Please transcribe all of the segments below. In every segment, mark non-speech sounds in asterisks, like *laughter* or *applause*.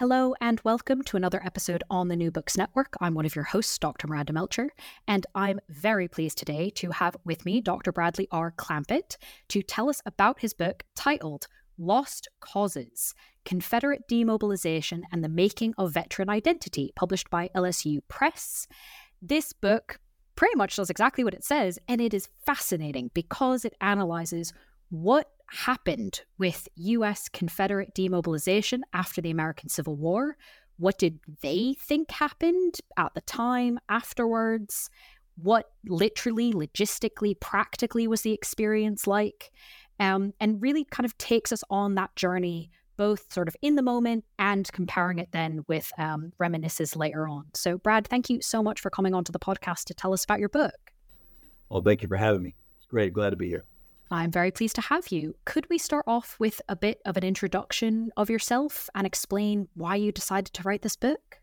Hello, and welcome to another episode on the New Books Network. I'm one of your hosts, Dr. Miranda Melcher, and I'm very pleased today to have with me Dr. Bradley R. Clampitt to tell us about his book titled Lost Causes Confederate Demobilization and the Making of Veteran Identity, published by LSU Press. This book pretty much does exactly what it says, and it is fascinating because it analyzes what happened with US Confederate demobilization after the American Civil War. What did they think happened at the time, afterwards? What literally, logistically, practically was the experience like? Um, and really kind of takes us on that journey, both sort of in the moment and comparing it then with um, later on. So, Brad, thank you so much for coming onto the podcast to tell us about your book. Well, thank you for having me. It's great. Glad to be here. I'm very pleased to have you. Could we start off with a bit of an introduction of yourself and explain why you decided to write this book?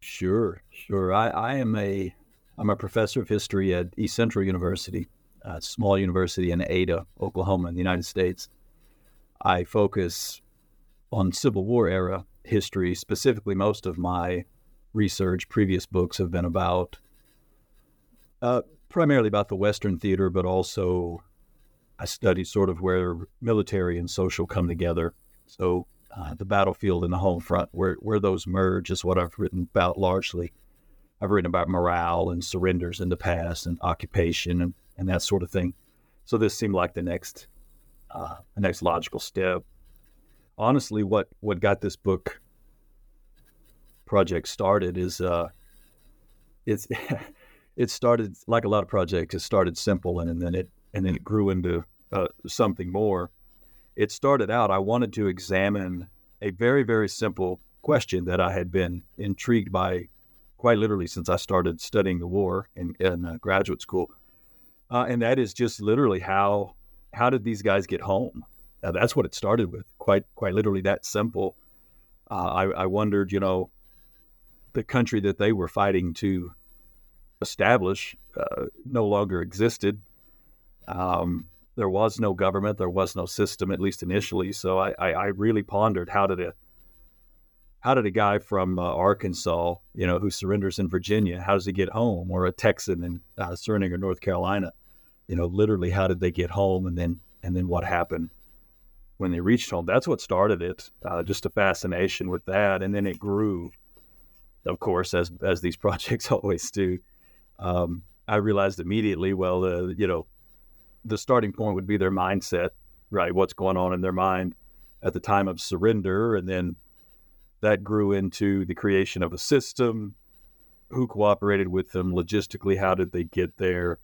Sure, sure. I, I am a I'm a professor of history at East Central University, a small university in Ada, Oklahoma, in the United States. I focus on Civil War era history. Specifically, most of my research, previous books have been about uh, primarily about the Western theater, but also I study sort of where military and social come together. So uh, the battlefield and the home front, where where those merge, is what I've written about largely. I've written about morale and surrenders in the past and occupation and, and that sort of thing. So this seemed like the next uh, the next logical step. Honestly, what what got this book project started is uh, it's *laughs* it started like a lot of projects. It started simple and, and then it and then it grew into uh, something more. It started out, I wanted to examine a very, very simple question that I had been intrigued by quite literally since I started studying the war in, in uh, graduate school. Uh, and that is just literally how how did these guys get home? Now, that's what it started with, quite quite literally that simple. Uh, I, I wondered, you know, the country that they were fighting to establish uh, no longer existed. Um, there was no government, there was no system, at least initially. So I, I, I really pondered how did a how did a guy from uh, Arkansas, you know, who surrenders in Virginia, how does he get home, or a Texan in uh, surrendering in North Carolina, you know, literally how did they get home, and then and then what happened when they reached home? That's what started it, uh, just a fascination with that, and then it grew, of course, as as these *laughs* projects always do. Um, I realized immediately, well, uh, you know, the starting point would be their mindset, right? What's going on in their mind at the time of surrender. And then that grew into the creation of a system. Who cooperated with them logistically? How did they get there?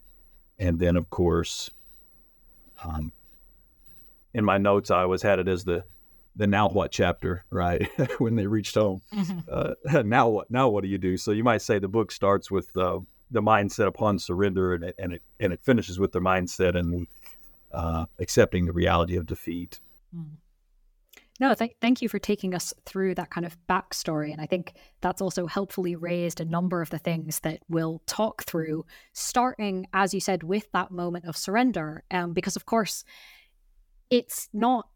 And then, of course, um, in my notes, I always had it as the the now what chapter, right? *laughs* when they reached home. Mm-hmm. Uh, *laughs* now what? Now what do you do? So you might say the book starts with uh, the mindset upon surrender, and it, and it and it finishes with the mindset and uh, accepting the reality of defeat. Mm. No, th- thank you for taking us through that kind of backstory. And I think that's also helpfully raised a number of the things that we'll talk through, starting, as you said, with that moment of surrender. Um, because, of course, it's not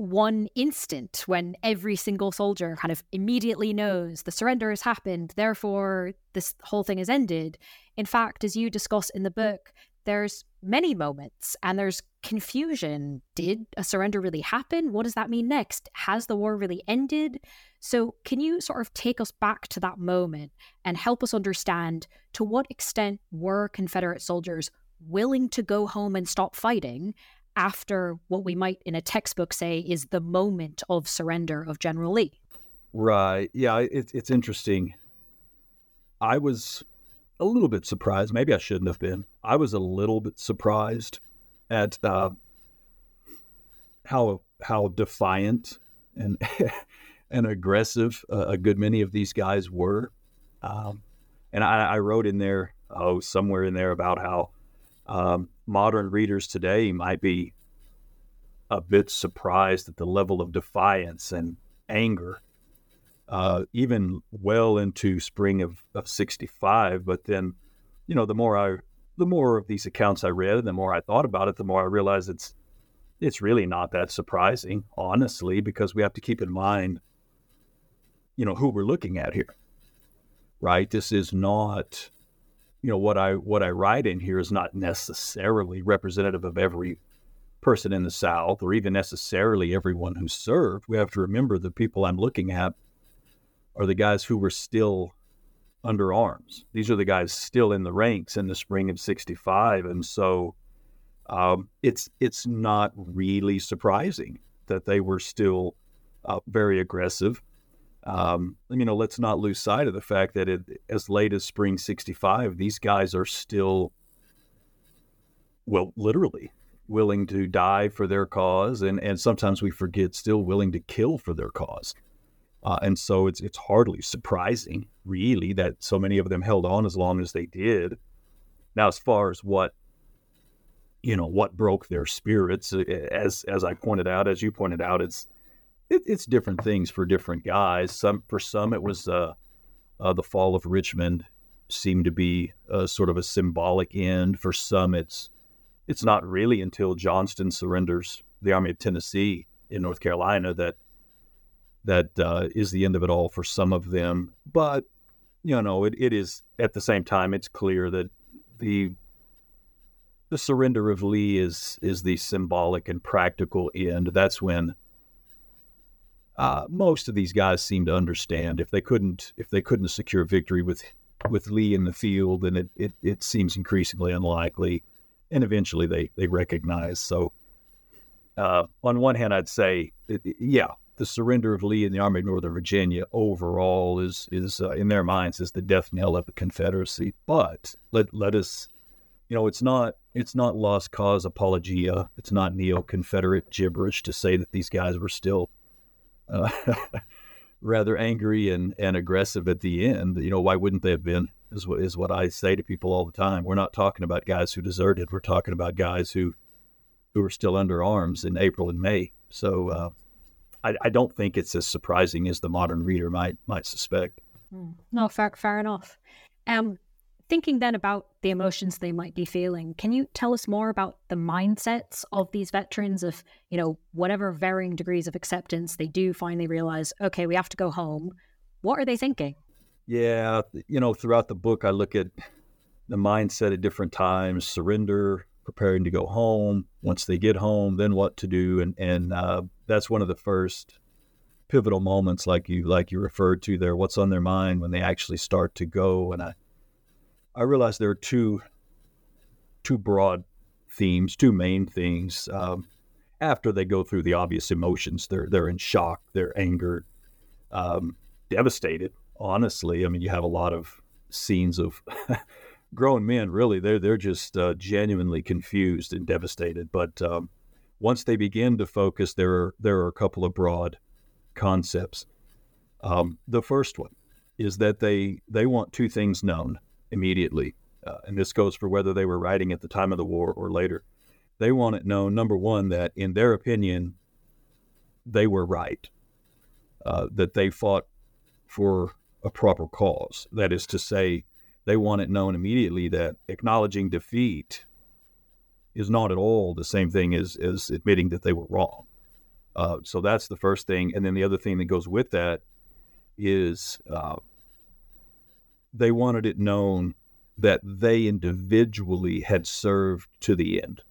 one instant when every single soldier kind of immediately knows the surrender has happened, therefore this whole thing has ended. In fact, as you discuss in the book, there's many moments and there's confusion. Did a surrender really happen? What does that mean next? Has the war really ended? So, can you sort of take us back to that moment and help us understand to what extent were Confederate soldiers willing to go home and stop fighting? After what we might in a textbook say is the moment of surrender of General Lee. Right. Yeah, it's it's interesting. I was a little bit surprised. Maybe I shouldn't have been. I was a little bit surprised at uh, how how defiant and *laughs* and aggressive. Uh, a good many of these guys were, um, and I, I, wrote in there, oh, somewhere in there about how um, modern readers today might be a bit surprised at the level of defiance and anger, uh, even well into spring of, of 65. But then, you know, the more I, the more of these accounts I read, the more I thought about it, the more I realized it's, it's really not that surprising, honestly, because we have to keep in mind, you know, who we're looking at here, right? This is not, you know, what I what I write in here is not necessarily representative of every person in the South or even necessarily everyone who served. We have to remember the people I'm looking at are the guys who were still under arms. These are the guys still in the ranks in the spring of 65. And so um, it's, it's not really surprising that they were still uh, very aggressive. Um, you know, let's not lose sight of the fact that it, as late as spring 65, these guys are still, well, literally willing to die for their cause, and, and sometimes we forget still willing to kill for their cause. Uh, and so it's it's hardly surprising, really, that so many of them held on as long as they did. Now, as far as what you know, what broke their spirits, uh, as as I pointed out, as you pointed out, it's it, it's different things for different guys. Some for some it was uh, uh, the fall of Richmond seemed to be a, sort of a symbolic end. For some, it's it's not really until Johnston surrenders the Army of Tennessee in North Carolina that that uh, is the end of it all for some of them. But you know, it, it is at the same time it's clear that the the surrender of Lee is is the symbolic and practical end. That's when uh, most of these guys seem to understand if they couldn't if they couldn't secure victory with with Lee in the field, then it, it, it seems increasingly unlikely and eventually they they recognize. So, uh, on one hand, I'd say, it, yeah, the surrender of Lee in the Army of Northern Virginia overall is is uh, in their minds is the death knell of the Confederacy. But let let us, you know, it's not it's not lost cause apologia. It's not neo Confederate gibberish to say that these guys were still. *laughs* Rather angry and, and aggressive at the end. You know, why wouldn't they have been? is what is what I say to people all the time. We're not talking about guys who deserted. We're talking about guys who who are still under arms in April and May. So uh, I, I, don't think it's as surprising as the modern reader might might suspect. Hmm. No, fair fair enough. Um, thinking then about the emotions they might be feeling, can you tell us more about the mindsets of these veterans? Of you know whatever varying degrees of acceptance they do finally realize, okay, we have to go home. What are they thinking? Yeah, you know, throughout the book, I look at the mindset at different times: surrender, preparing to go home. Once they get home, then what to do, and and uh, that's one of the first pivotal moments, like you like you referred to there. What's on their mind when they actually start to go? And I I realize there are two two broad themes, two main things. Um, after they go through the obvious emotions, they're they're in shock, they're angered, um, devastated, honestly. I mean, you have a lot of scenes of *laughs* grown men. Really, they're they're just uh, genuinely confused and devastated. But um, once they begin to focus, there are there are a couple of broad concepts. Um, the first one is that they they want two things known immediately, uh, and this goes for whether they were writing at the time of the war or later. They want it known, number one, that in their opinion, they were right, uh, that they fought for a proper cause. That is to say, they want it known immediately that acknowledging defeat is not at all the same thing as, as admitting that they were wrong. Uh, so that's the first thing. And then the other thing that goes with that is uh, they wanted it known that they individually had served to the end.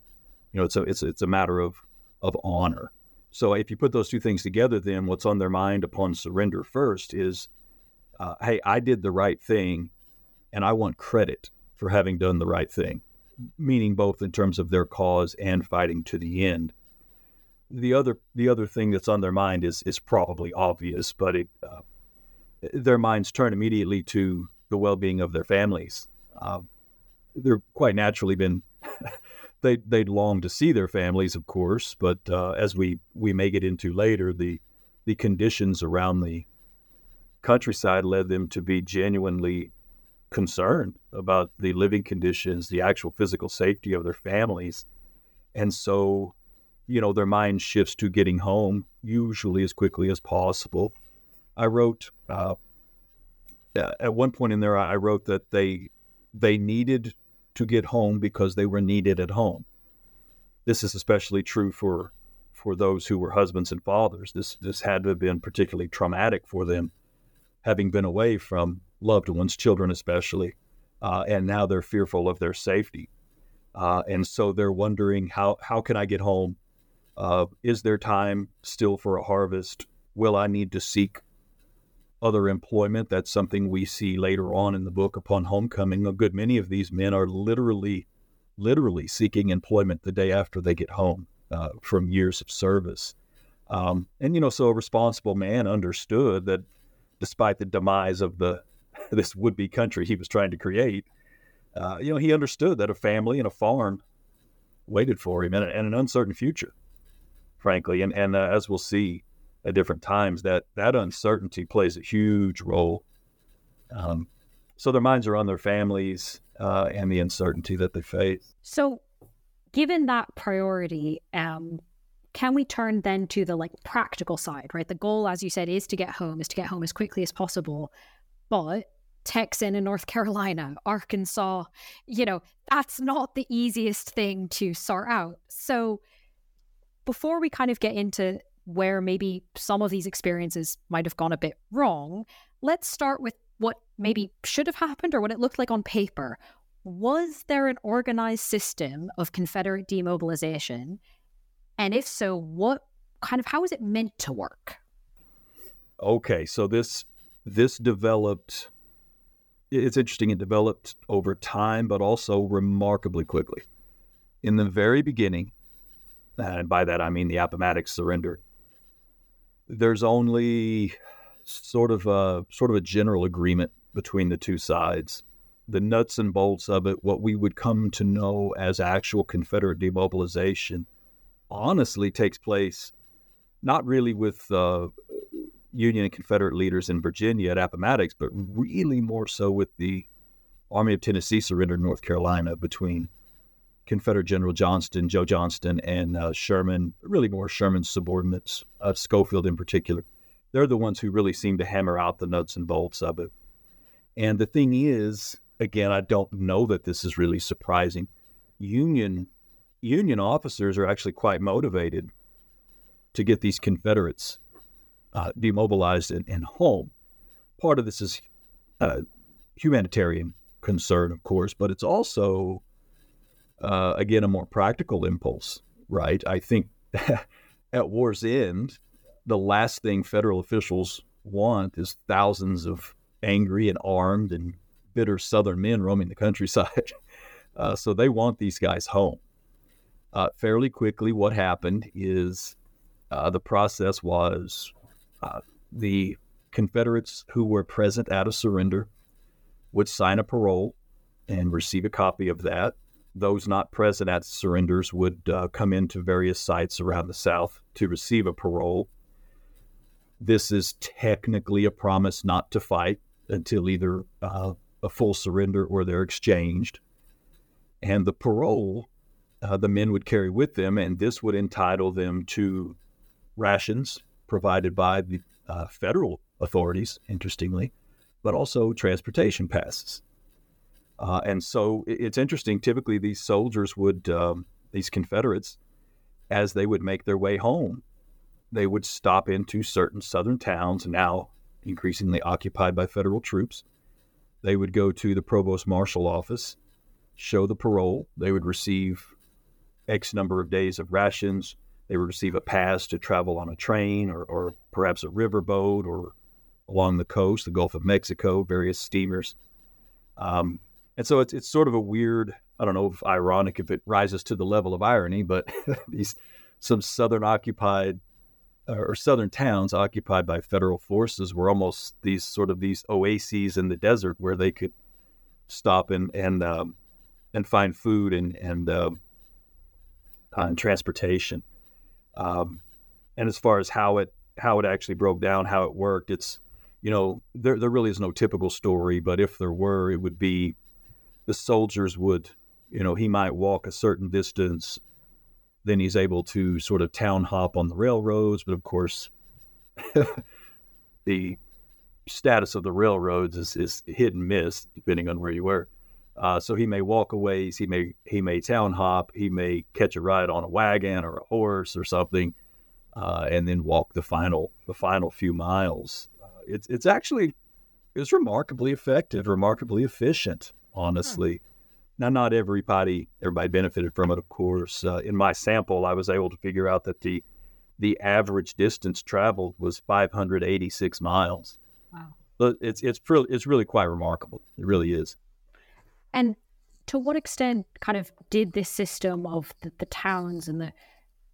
You know, it's a, it's, it's a matter of, of honor. So if you put those two things together, then what's on their mind upon surrender first is uh, hey, I did the right thing and I want credit for having done the right thing, meaning both in terms of their cause and fighting to the end. The other the other thing that's on their mind is is probably obvious, but it, uh, their minds turn immediately to the well-being of their families. Uh, they're quite naturally been *laughs* they they'd long to see their families, of course, but uh, as we we may get into later, the the conditions around the countryside led them to be genuinely concerned about the living conditions, the actual physical safety of their families. And so, you know, their mind shifts to getting home usually as quickly as possible. I wrote uh, at one point in there, I wrote that they they needed to get home because they were needed at home. This is especially true for for those who were husbands and fathers. This this had to have been particularly traumatic for them, having been away from loved ones, children especially, uh, and now they're fearful of their safety, uh, and so they're wondering how how can I get home? Uh, is there time still for a harvest? Will I need to seek other employment? That's something we see later on in the book upon homecoming. A good many of these men are literally, literally seeking employment the day after they get home uh, from years of service. Um, and you know, so a responsible man understood that despite the demise of the *laughs* this would-be country he was trying to create, uh, you know, he understood that a family and a farm waited for him and, and an uncertain future, frankly. And and uh, as we'll see at different times, that that uncertainty plays a huge role. Um, so their minds are on their families uh, and the uncertainty that they face. So given that priority, um, can we turn then to the like practical side, right? The goal, as you said, is to get home, is to get home as quickly as possible. But Texan in North Carolina, Arkansas, you know, that's not the easiest thing to sort out. So before we kind of get into where maybe some of these experiences might have gone a bit wrong, let's start with what maybe mm-hmm. should have happened or what it looked like on paper was there an organized system of Confederate demobilization? And if so, what kind of how was it meant to work? Okay, so this this developed it's interesting it developed over time but also remarkably quickly. In the very beginning, and by that I mean the Appomattox surrender, there's only sort of a sort of a general agreement between the two sides. The nuts and bolts of it, what we would come to know as actual Confederate demobilization, honestly takes place not really with uh, Union and Confederate leaders in Virginia at Appomattox, but really more so with the Army of Tennessee surrender in North Carolina between Confederate General Johnston, Joe Johnston, and uh, Sherman, really more Sherman's subordinates, uh, Schofield in particular. They're the ones who really seem to hammer out the nuts and bolts of it. And the thing is, again, I don't know that this is really surprising. Union Union officers are actually quite motivated to get these Confederates uh, demobilized and, and, home. Part of this is uh, humanitarian concern, of course, but it's also, uh, again, a more practical impulse, right? I think *laughs* at war's end, the last thing federal officials want is thousands of angry and armed and bitter Southern men roaming the countryside. *laughs* Uh, so they want these guys home. Uh, fairly quickly, what happened is uh, the process was uh, the Confederates who were present at a surrender would sign a parole and receive a copy of that. Those not present at surrenders would uh, come into various sites around the South to receive a parole. This is technically a promise not to fight until either uh, a full surrender or they're exchanged. And the parole uh, the men would carry with them, and this would entitle them to rations provided by the uh, federal authorities, interestingly, but also transportation passes. Uh, and so it's interesting. Typically, these soldiers would, um, these Confederates, as they would make their way home, they would stop into certain southern towns, now increasingly occupied by federal troops, they would go to the provost marshal office, show the parole. They would receive X number of days of rations. They would receive a pass to travel on a train or, or perhaps a riverboat or along the coast, the Gulf of Mexico, various steamers. Um, and so it's, it's sort of a weird, I don't know if ironic if it rises to the level of irony, but *laughs* these some southern occupied or southern towns occupied by federal forces were almost these sort of these oases in the desert where they could stop and and um, and find food and and, uh, and transportation. Um, and as far as how it how it actually broke down, how it worked. It's you know there there really is no typical story, but if there were, it would be the soldiers would you know he might walk a certain distance, then he's able to sort of town hop on the railroads, but of course *laughs* the status of the railroads is, is hit and miss depending on where you were. Uh, so he may walk a ways, he may he may town hop, he may catch a ride on a wagon or a horse or something, uh, and then walk the final the final few miles. Uh, it's it's actually it's remarkably effective, remarkably efficient. Honestly, now not everybody everybody benefited from it, of course. Uh, in my sample, I was able to figure out that the the average distance traveled was 586 miles. Wow. But it's it's it's really quite remarkable. It really is. And to what extent kind of did this system of the, the towns and the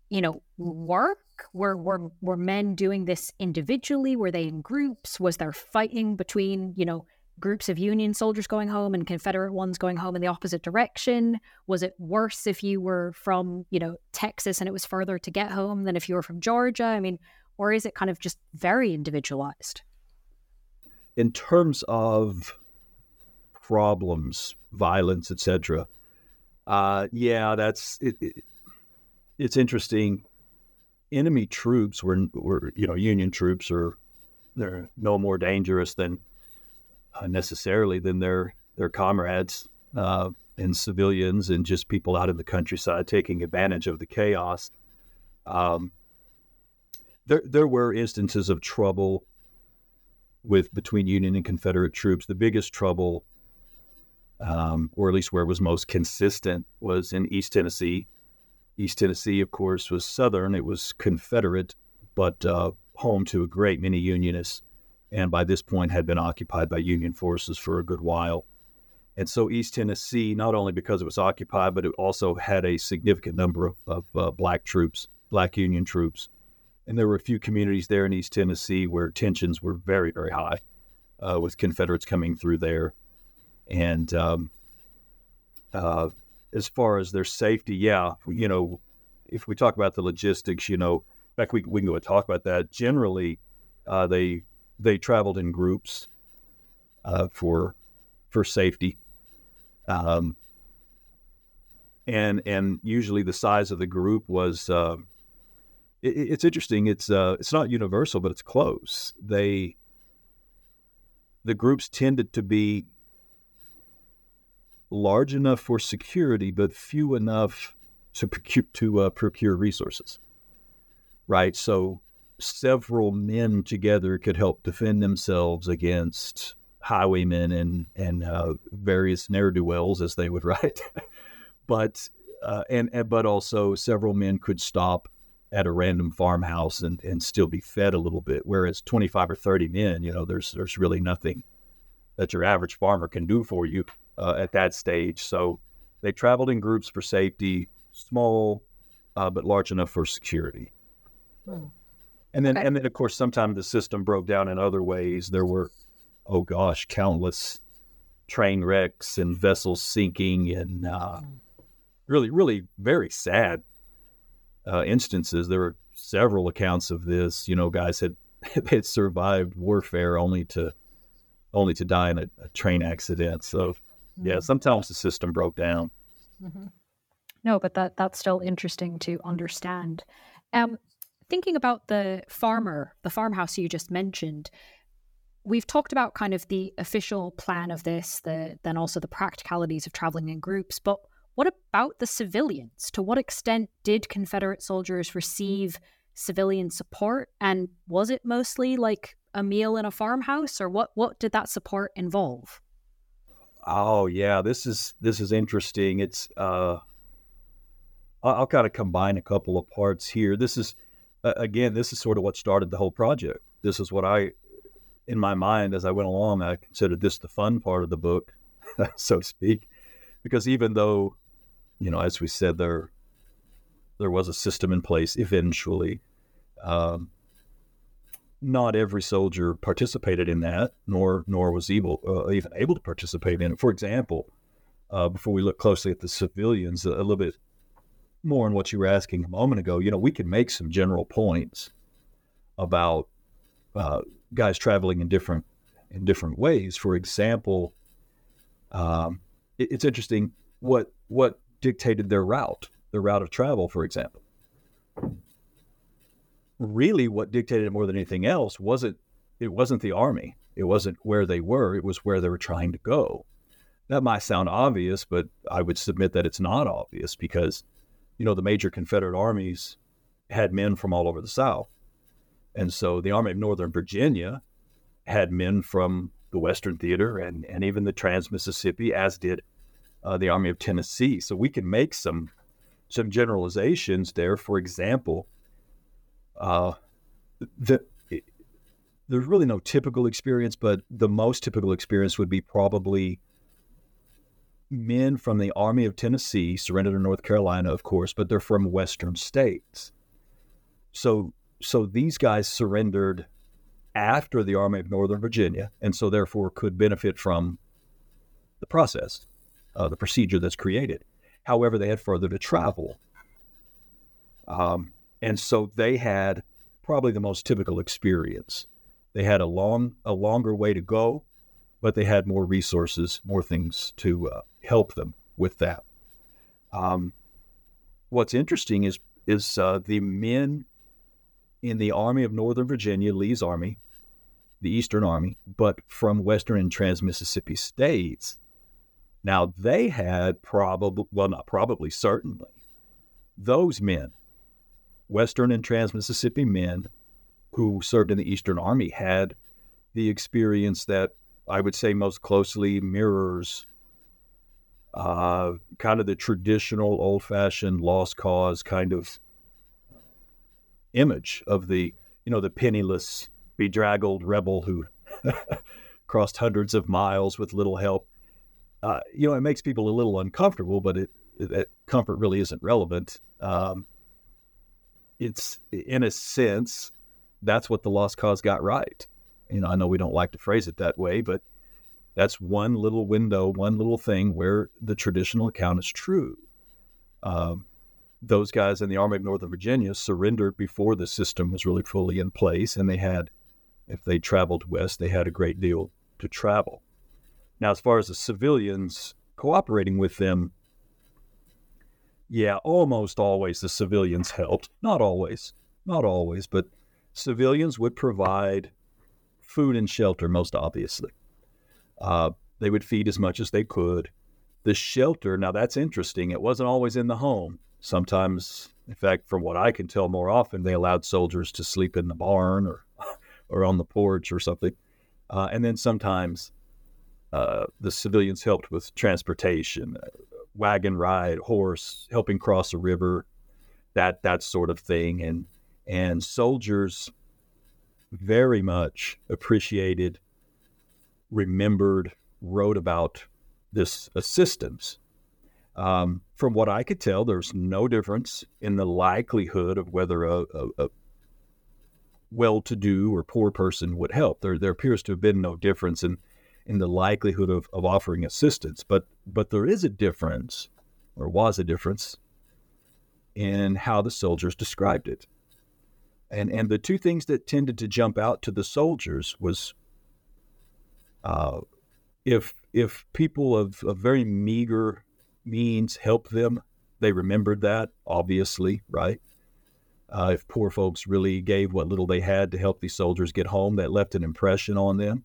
you know work were were were men doing this individually were they in groups was there fighting between you know groups of union soldiers going home and confederate ones going home in the opposite direction was it worse if you were from you know texas and it was further to get home than if you were from georgia i mean or is it kind of just very individualized in terms of problems, violence, etc. Uh, yeah, that's it, it, It's interesting. Enemy troops were, were, you know, Union troops are they're no more dangerous than uh, necessarily than their their comrades uh, and civilians and just people out in the countryside taking advantage of the chaos. Um, there there were instances of trouble with between Union and Confederate troops. The biggest trouble, um, or at least where it was most consistent, was in East Tennessee. East Tennessee, of course, was Southern. It was Confederate, but uh, home to a great many Unionists, and by this point had been occupied by Union forces for a good while. And so East Tennessee, not only because it was occupied, but it also had a significant number of, of uh, black troops, black Union troops and there were a few communities there in East Tennessee where tensions were very, very high uh, with Confederates coming through there. And um, uh, as far as their safety, yeah, you know, if we talk about the logistics, you know, in fact, we, we can go and talk about that. Generally, uh, they they traveled in groups uh, for for safety. Um, and and usually the size of the group was uh, it, it's interesting. It's uh, it's not universal, but it's close. They the groups tended to be large enough for security, but few enough to *laughs* procure, to uh, procure resources. Right. So several men together could help defend themselves against highwaymen and and uh, various ne'er do wells, as they would *laughs* write. but uh, and, and but also several men could stop at a random farmhouse and, and still be fed a little bit. Whereas 25 or 30 men, you know, there's there's really nothing that your average farmer can do for you uh, at that stage. So they traveled in groups for safety, small uh, but large enough for security. Hmm. And then, okay. and then, of course, sometimes the system broke down in other ways. There were, oh gosh, countless train wrecks and vessels sinking, and uh, hmm. really, really very sad uh, instances. There were several accounts of this. You know, guys had *laughs* had survived warfare only to only to die in a, a train accident. So, mm-hmm. yeah, sometimes the system broke down. Mm-hmm. No, but that that's still interesting to understand. Um, thinking about the farmer, the farmhouse you just mentioned, we've talked about kind of the official plan of this, the then also the practicalities of traveling in groups, but what about the civilians? To what extent did Confederate soldiers receive civilian support? And was it mostly like a meal in a farmhouse, or what? What did that support involve? Oh yeah, this is this is interesting. It's uh, I'll, I'll kind of combine a couple of parts here. This is uh, again, this is sort of what started the whole project. This is what I, in my mind, as I went along, I considered this the fun part of the book, *laughs* so to speak, because even though you know, as we said, there there was a system in place eventually. Um, not every soldier participated in that, nor nor was able uh, even able to participate in it. For example, uh, before we look closely at the civilians, a, a, little bit more on what you were asking a moment ago, you know, we can make some general points about uh, guys traveling in different in different ways. For example, um, it, it's interesting what what dictated their route, their route of travel, for example. Really, what dictated it more than anything else wasn't it wasn't the army. It wasn't where they were. It was where they were trying to go. That might sound obvious, but I would submit that it's not obvious because, you know, the major Confederate armies had men from all over the South. And so the Army of Northern Virginia had men from the Western Theater and, and even the Trans Mississippi, as did uh, the Army of Tennessee. So we can make some some generalizations there. For example, uh, the there's really no typical experience, but the most typical experience would be probably men from the Army of Tennessee surrendered in North Carolina, of course, but they're from Western states. So, so these guys surrendered after the Army of Northern Virginia, and so therefore could benefit from the process, uh, the procedure that's created. However, they had further to travel, um, and so they had probably the most typical experience. They had a long, a longer way to go, but they had more resources, more things to uh, help them with that. Um, what's interesting is is uh, the men in the Army of Northern Virginia, Lee's Army, the Eastern Army, but from Western and Trans Mississippi states. Now they had probably, well, not probably, certainly, those men, Western and Trans Mississippi men who served in the Eastern Army had the experience that I would say most closely mirrors uh, kind of the traditional old fashioned lost cause kind of image of the, you know, the penniless, bedraggled rebel who *laughs* crossed hundreds of miles with little help. Uh, you know, it makes people a little uncomfortable, but it, that comfort really isn't relevant. Um, it's in a sense, that's what the lost cause got right. You know, I know we don't like to phrase it that way, but that's one little window, one little thing where the traditional account is true. Um, those guys in the Army of Northern Virginia surrendered before the system was really fully in place, and they had, if they traveled west, they had a great deal to travel. Now, as far as the civilians cooperating with them, yeah, almost always the civilians helped. Not always, not always, but civilians would provide food and shelter, most obviously. Uh, they would feed as much as they could. The shelter, now that's interesting. It wasn't always in the home. Sometimes, in fact, from what I can tell more often, they allowed soldiers to sleep in the barn or, *laughs* or on the porch or something. Uh, and then sometimes uh, the civilians helped with transportation, uh, wagon ride, horse, helping cross a river, that that sort of thing. And and soldiers very much appreciated, remembered, wrote about this assistance. Um, from what I could tell, there's no difference in the likelihood of whether a, a, a well-to-do or poor person would help. There, there appears to have been no difference in in the likelihood of, of offering assistance, but but there is a difference, or was a difference, in how the soldiers described it. And and the two things that tended to jump out to the soldiers was uh, if if people of, of very meager means help them, they remembered that, obviously, right? Uh, if poor folks really gave what little they had to help these soldiers get home, that left an impression on them.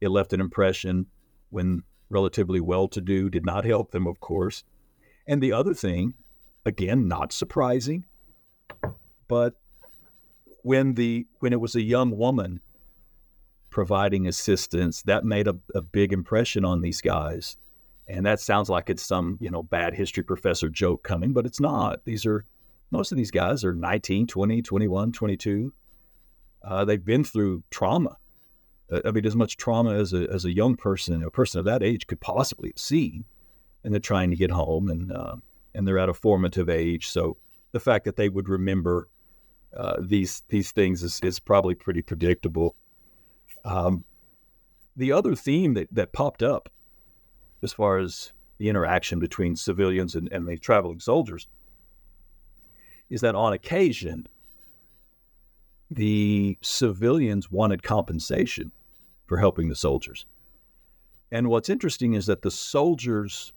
It left an impression when relatively well to do did not help them, of course. And the other thing, again, not surprising, but when the when it was a young woman providing assistance, that made a, a big impression on these guys. And that sounds like it's some, you know, bad history professor joke coming, but it's not. These are most of these guys are 19, 20, 21, 22. Uh, they've been through trauma. Uh, I mean, as much trauma as a, as a young person, a person of that age could possibly see. And they're trying to get home and, uh, and they're at a formative age. So the fact that they would remember uh, these these things is, is probably pretty predictable. Um, the other theme that, that popped up as far as the interaction between civilians and, and the traveling soldiers is that on occasion, the civilians wanted compensation for helping the soldiers. And what's interesting is that the soldiers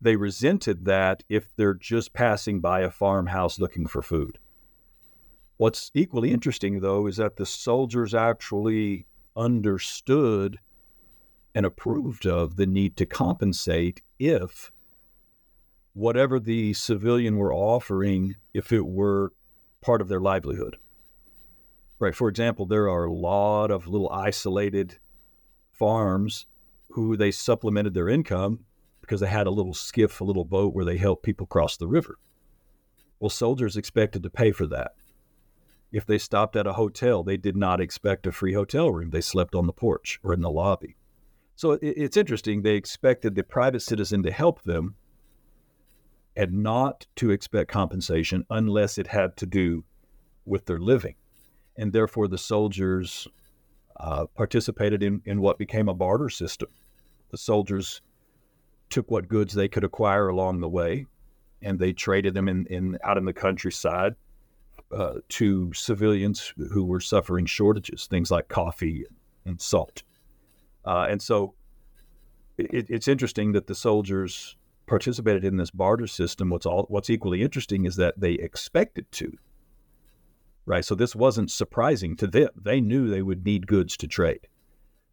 they resented that if they're just passing by a farmhouse looking for food. What's equally hmm. interesting, though, is that the soldiers actually understood and approved of the need to compensate if whatever the civilian were offering, if it were part of their livelihood. Right. For example, there are a lot of little isolated farms who they supplemented their income because they had a little skiff, a little boat where they helped people cross the river. Well, soldiers expected to pay for that. If they stopped at a hotel, they did not expect a free hotel room. They slept on the porch or in the lobby. So it, it's interesting. They expected the private citizen to help them and not to expect compensation unless it had to do with their living. And therefore, the soldiers uh, participated in, in what became a barter system. The soldiers took what goods they could acquire along the way, and they traded them in, in out in the countryside uh, to civilians who were suffering shortages, things like coffee and salt. Uh, and so it, it's interesting that the soldiers participated in this barter system. What's all what's equally interesting is that they expected to. Right. So this wasn't surprising to them. They knew they would need goods to trade.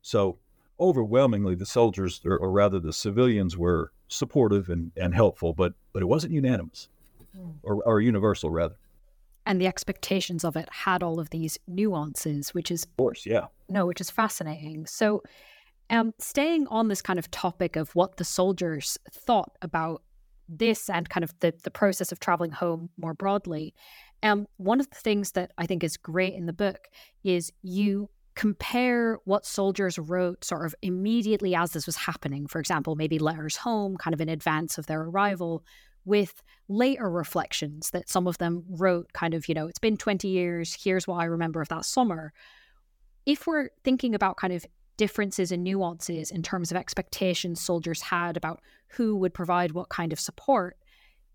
So overwhelmingly the soldiers, or, or rather the civilians, were supportive and, and helpful, but but it wasn't unanimous mm. or, or universal rather. And the expectations of it had all of these nuances, which is of course, yeah. No, which is fascinating. So um, staying on this kind of topic of what the soldiers thought about this and kind of the, the process of traveling home more broadly, um, one of the things that I think is great in the book is you compare what soldiers wrote sort of immediately as this was happening, for example, maybe letters home, kind of in advance of their arrival, with later reflections that some of them wrote, kind of, you know, it's been 20 years, here's what I remember of that summer. If we're thinking about kind of differences and nuances in terms of expectations soldiers had about who would provide what kind of support,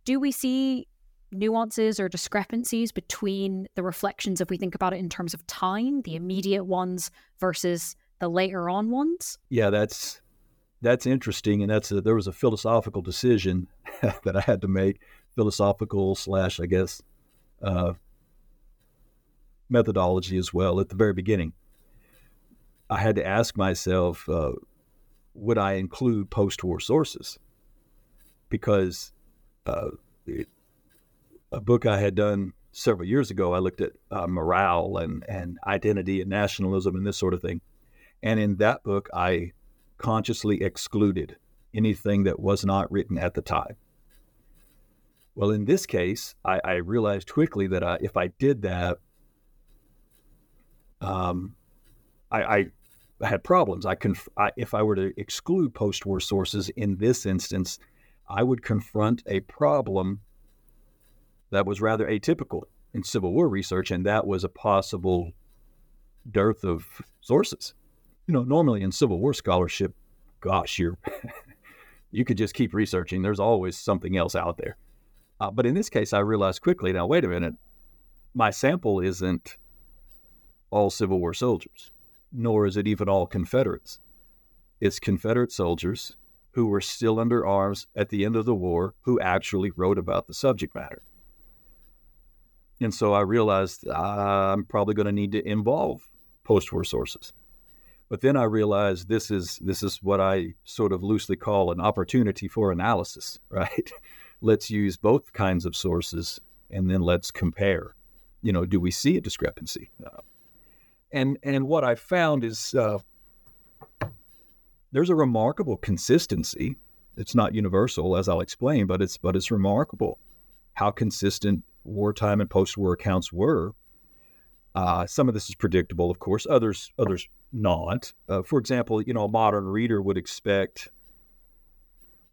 do we see nuances or discrepancies between the reflections if we think about it in terms of time, the immediate ones versus the later on ones? Yeah, that's that's interesting, and that's a, there was a philosophical decision *laughs* that I had to make, philosophical slash, I guess, uh, methodology as well at the very beginning. I had to ask myself, uh, would I include post-war sources? Because uh, it, a book I had done several years ago. I looked at uh, morale and, and identity and nationalism and this sort of thing. And in that book, I consciously excluded anything that was not written at the time. Well, in this case, I, I realized quickly that I, if I did that, um, I, I, had problems. I, conf- if I were to exclude post-war sources in this instance, I would confront a problem that was rather atypical in Civil War research, and that was a possible dearth of sources. You know, normally in Civil War scholarship, gosh, you're *laughs* you could just keep researching. There's always something else out there. Uh, but in this case, I realized quickly. Now, wait a minute. My sample isn't all Civil War soldiers, nor is it even all Confederates. It's Confederate soldiers who were still under arms at the end of the war who actually wrote about the subject matter. And so I realized uh, I'm probably going to need to involve post-war sources. But then I realized this is this is what I sort of loosely call an opportunity for analysis, *laughs* right? let's use both kinds of sources and then let's compare. You know, do we see a discrepancy? Uh, and and what I found is uh, there's a remarkable consistency. It's not universal, as I'll explain, but it's but it's remarkable how consistent wartime and post-war accounts were. Uh, some of this is predictable, of course. Others, others not. Uh, for example, you know, a modern reader would expect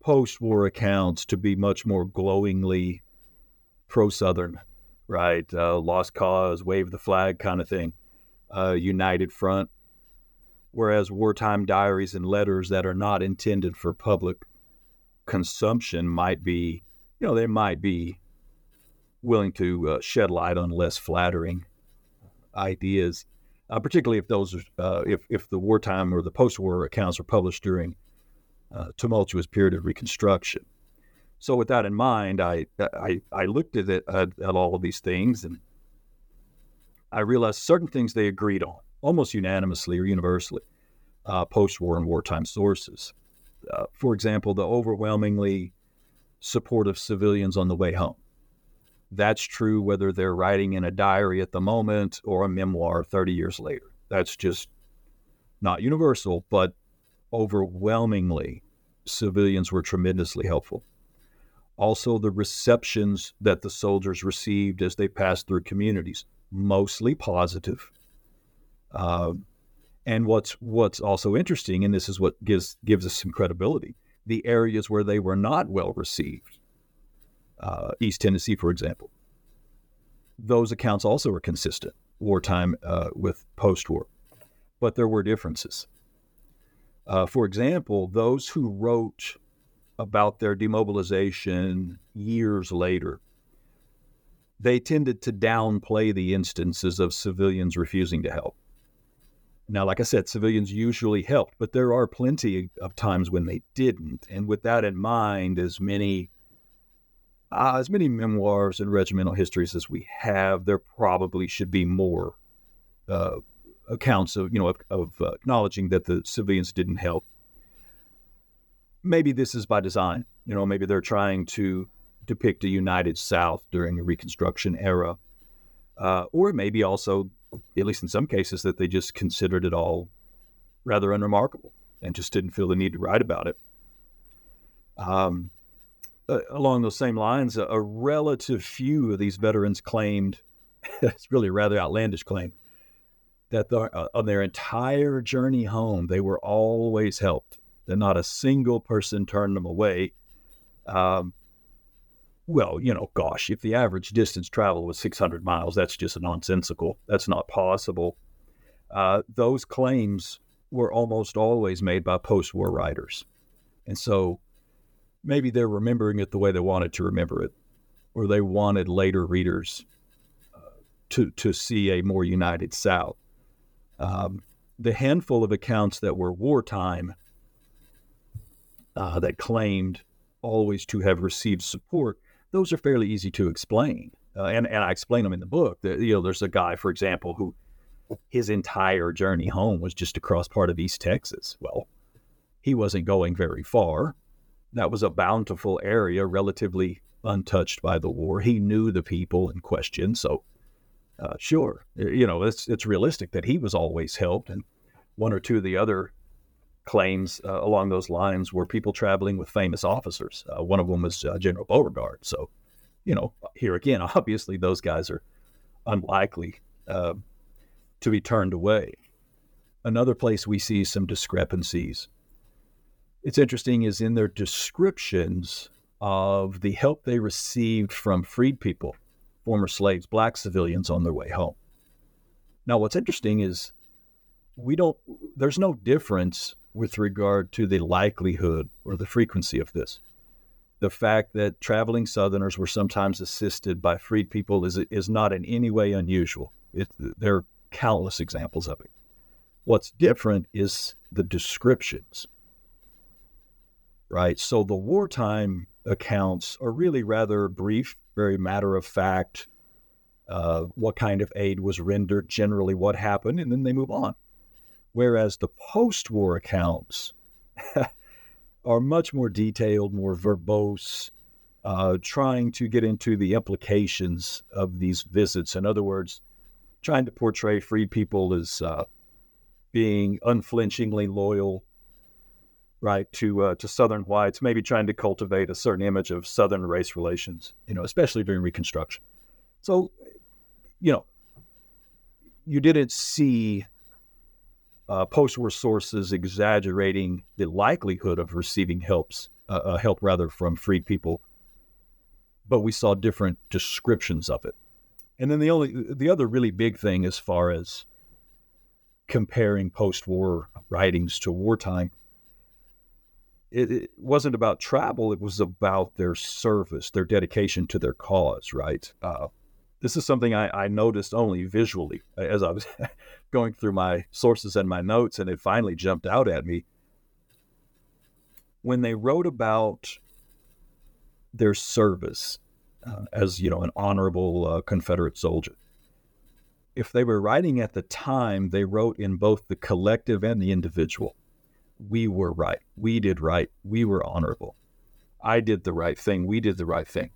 post-war accounts to be much more glowingly pro-Southern, right? Uh, lost cause, wave the flag, kind of thing. Uh, united front. Whereas wartime diaries and letters that are not intended for public consumption might be, you know, they might be willing to uh, shed light on less flattering ideas, uh, particularly if those uh, if if the wartime or the post-war accounts are published during uh, tumultuous period of Reconstruction. So with that in mind, I I, I looked at it at, at all of these things and I realized certain things they agreed on almost unanimously or universally, uh, post-war and wartime sources. Uh, for example, the overwhelmingly support of civilians on the way home. That's true whether they're writing in a diary at the moment or a memoir 30 years later. That's just not universal, but overwhelmingly, civilians were tremendously helpful. Also, the receptions that the soldiers received as they passed through communities, mostly positive. Uh, and what's what's also interesting, and this is what gives gives us some credibility, the areas where they were not well received, uh, East Tennessee, for example, those accounts also are consistent, wartime uh, with post-war, but there were differences. Uh, for example, those who wrote about their demobilization years later, they tended to downplay the instances of civilians refusing to help. Now, like I said, civilians usually helped, but there are plenty of times when they didn't. And with that in mind, as many uh, as many memoirs and regimental histories as we have, there probably should be more uh, accounts of you know of, of uh, acknowledging that the civilians didn't help. Maybe this is by design. You know, maybe they're trying to depict a united South during the Reconstruction era, uh, or maybe also at least in some cases, that they just considered it all rather unremarkable and just didn't feel the need to write about it. Um, uh, along those same lines, a, a, relative few of these veterans claimed, *laughs* it's really a rather outlandish claim, that the, uh, on their entire journey home, they were always helped, that not a single person turned them away. Um, well, you know, gosh, if the average distance travel was 600 miles, that's just nonsensical. That's not possible. Uh, those claims were almost always made by post war writers. And so maybe they're remembering it the way they wanted to remember it, or they wanted later readers uh, to, to see a more united South. Um, the handful of accounts that were wartime uh, that claimed always to have received support those are fairly easy to explain. Uh, and, and I explain them in the book. That, you know, there's a guy, for example, who his entire journey home was just across part of East Texas. Well, he wasn't going very far. That was a bountiful area, relatively untouched by the war. He knew the people in question, so uh, sure, you know, it's it's realistic that he was always helped. And one or two of the other claims uh, along those lines were people traveling with famous officers. Uh, one of them was uh, General Beauregard. So, you know, here again, *laughs* obviously those guys are unlikely uh, to be turned away. Another place we see some discrepancies. It's interesting is in their descriptions of the help they received from freed people, former slaves, black civilians on their way home. Now, what's interesting is we don't, there's no difference with regard to the likelihood or the frequency of this. The fact that traveling Southerners were sometimes assisted by freed people is, is not in any way unusual. It, there are countless examples of it. What's different is the descriptions, right? So the wartime accounts are really rather brief, very matter of fact. Uh, what kind of aid was rendered, generally what happened, and then they move on. Whereas the post war accounts *laughs* are much more detailed, more verbose, uh, trying to get into the implications of these visits. In other words, trying to portray freed people as uh, being unflinchingly loyal, right, to uh, to Southern whites, maybe trying to cultivate a certain image of Southern race relations, you know, especially during Reconstruction. So, you know, you didn't see uh, post-war sources exaggerating the likelihood of receiving helps, uh, uh, help rather from freed people, but we saw different descriptions of it. And then the only the other really big thing as far as comparing post-war writings to wartime, it, it wasn't about travel; it was about their service, their dedication to their cause. Right? Uh, this is something I, I noticed only visually as I was *laughs* going through my sources and my notes, and it finally jumped out at me. When they wrote about their service uh, as you know an honorable uh, Confederate soldier, if they were writing at the time, they wrote in both the collective and the individual. We were right. We did right. We were honorable. I did the right thing. We did the right thing.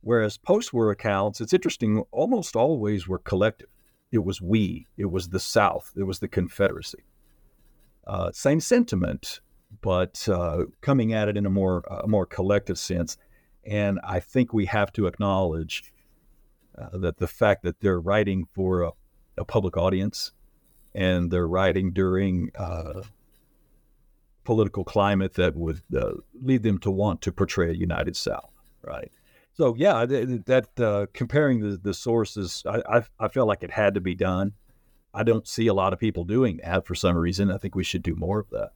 Whereas post war accounts, it's interesting, almost always were collective. It was we, it was the South, it was the Confederacy. Uh, same sentiment, but uh, coming at it in a more, a more collective sense. And I think we have to acknowledge uh, that the fact that they're writing for a, a public audience and they're writing during uh, political climate that would uh, lead them to want to portray a united South, right? So yeah, that uh, comparing the, the sources, I, I, I felt like it had to be done. I don't see a lot of people doing that for some reason. I think we should do more of that.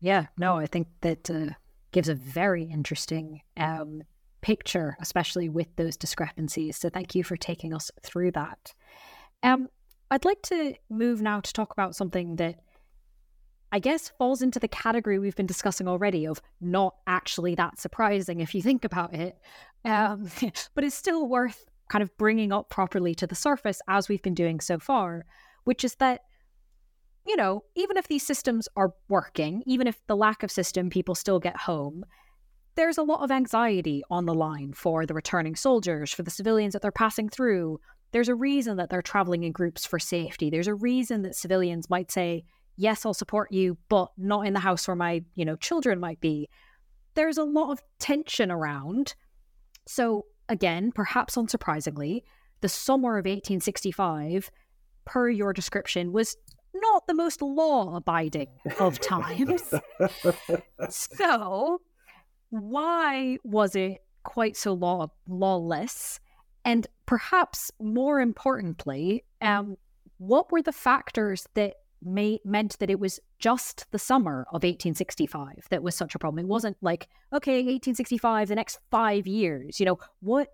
Yeah, no, I think that uh, gives a very interesting um, picture, especially with those discrepancies. So thank you for taking us through that. Um, I'd like to move now to talk about something that I guess falls into the category we've been discussing already of not actually that surprising if you think about it, um, *laughs* but it's still worth kind of bringing up properly to the surface as we've been doing so far, which is that, you know, even if these systems are working, even if the lack of system people still get home, there's a lot of anxiety on the line for the returning soldiers, for the civilians that they're passing through. There's a reason that they're traveling in groups for safety. There's a reason that civilians might say, yes, I'll support you, but not in the house where my, you know, children might be. There's a lot of tension around. So again, perhaps unsurprisingly, the summer of 1865, per your description, was not the most law abiding of *laughs* times. so, why was it quite so law lawless? And perhaps more importantly, um, what were the factors that may, meant that it was just the summer of 1865 that was such a problem. It wasn't like, okay, 1865, the next five years. You know, what